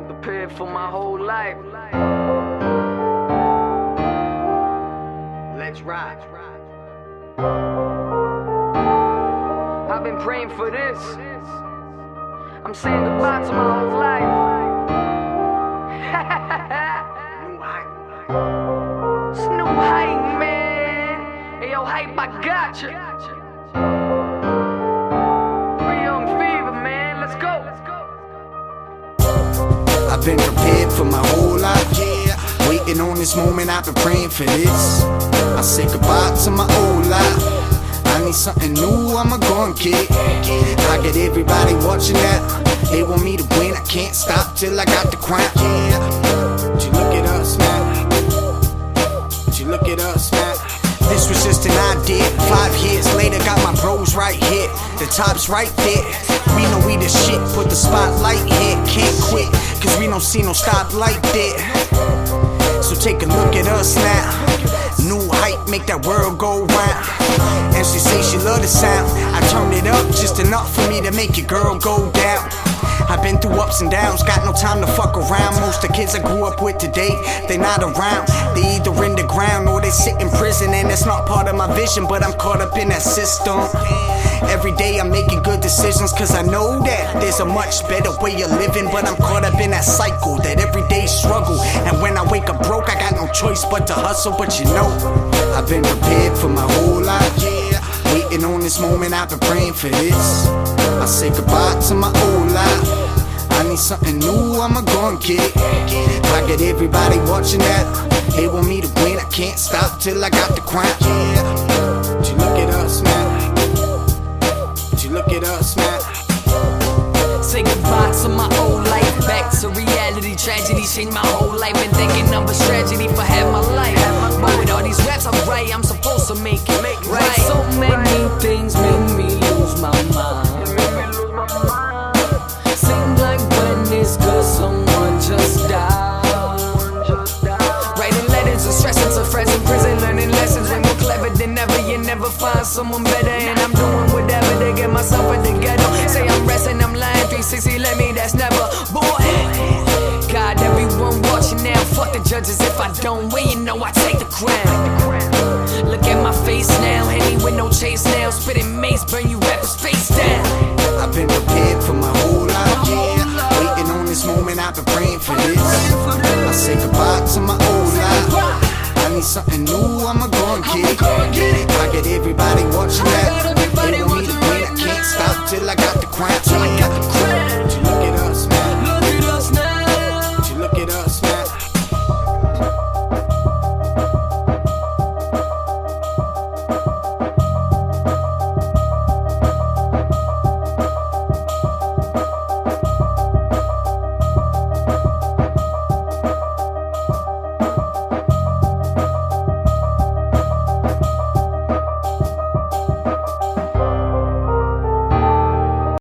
prepared for my whole life. Let's ride. I've been praying for this. I'm saying goodbye to my whole life. It's new hype, man. Hey, yo, hype, I got you. I've been prepared for my whole life, yeah. Waiting on this moment, I've been praying for this. I say goodbye to my old life. I need something new, go and get it. I get everybody watching that. They want me to win, I can't stop till I got the crown. Yeah. Right here. The top's right there. We know we the shit. Put the spotlight here. Can't quit, cause we don't see no stoplight there. So take a look at us now. New hype, make that world go round. And she say she love the sound. I turned it up just enough for me to make your girl go down. I've been through ups and downs, got no time to fuck around. Most of the kids I grew up with today, they not around. They either in the ground or they sit in prison, and that's not part of my vision, but I'm caught up in that system. Every day I'm making good decisions, cause I know that there's a much better way of living, but I'm caught up in that cycle, that everyday struggle. And when I wake up broke, I got no choice but to hustle, but you know, I've been prepared for my whole life. Waiting on this moment, I've been praying for this. I say goodbye to my old life. I need something new, I'ma go and get it. I get everybody watching that. They want me to win, I can't stop till I got the crown. Yeah. Would you look at us, man? Would you look at us, man? Say goodbye to my old life, back to reality. Tragedy changed my whole life, and thinking of a tragedy for half my life. Find someone better. And I'm doing whatever to get myself out the ghetto. Say I'm resting, I'm lying. 360, let me, that's never. Boy, God, everyone watching now. Fuck the judges if I don't win, you know I take the crown. Look at my face now, Henny with no chase now. Spitting mace, burn you rappers face down. I've been prepared for my whole life, yeah. Waiting on this moment, I've been praying for this. I say goodbye to my old life. I need something new, I'ma go and get it. I get that.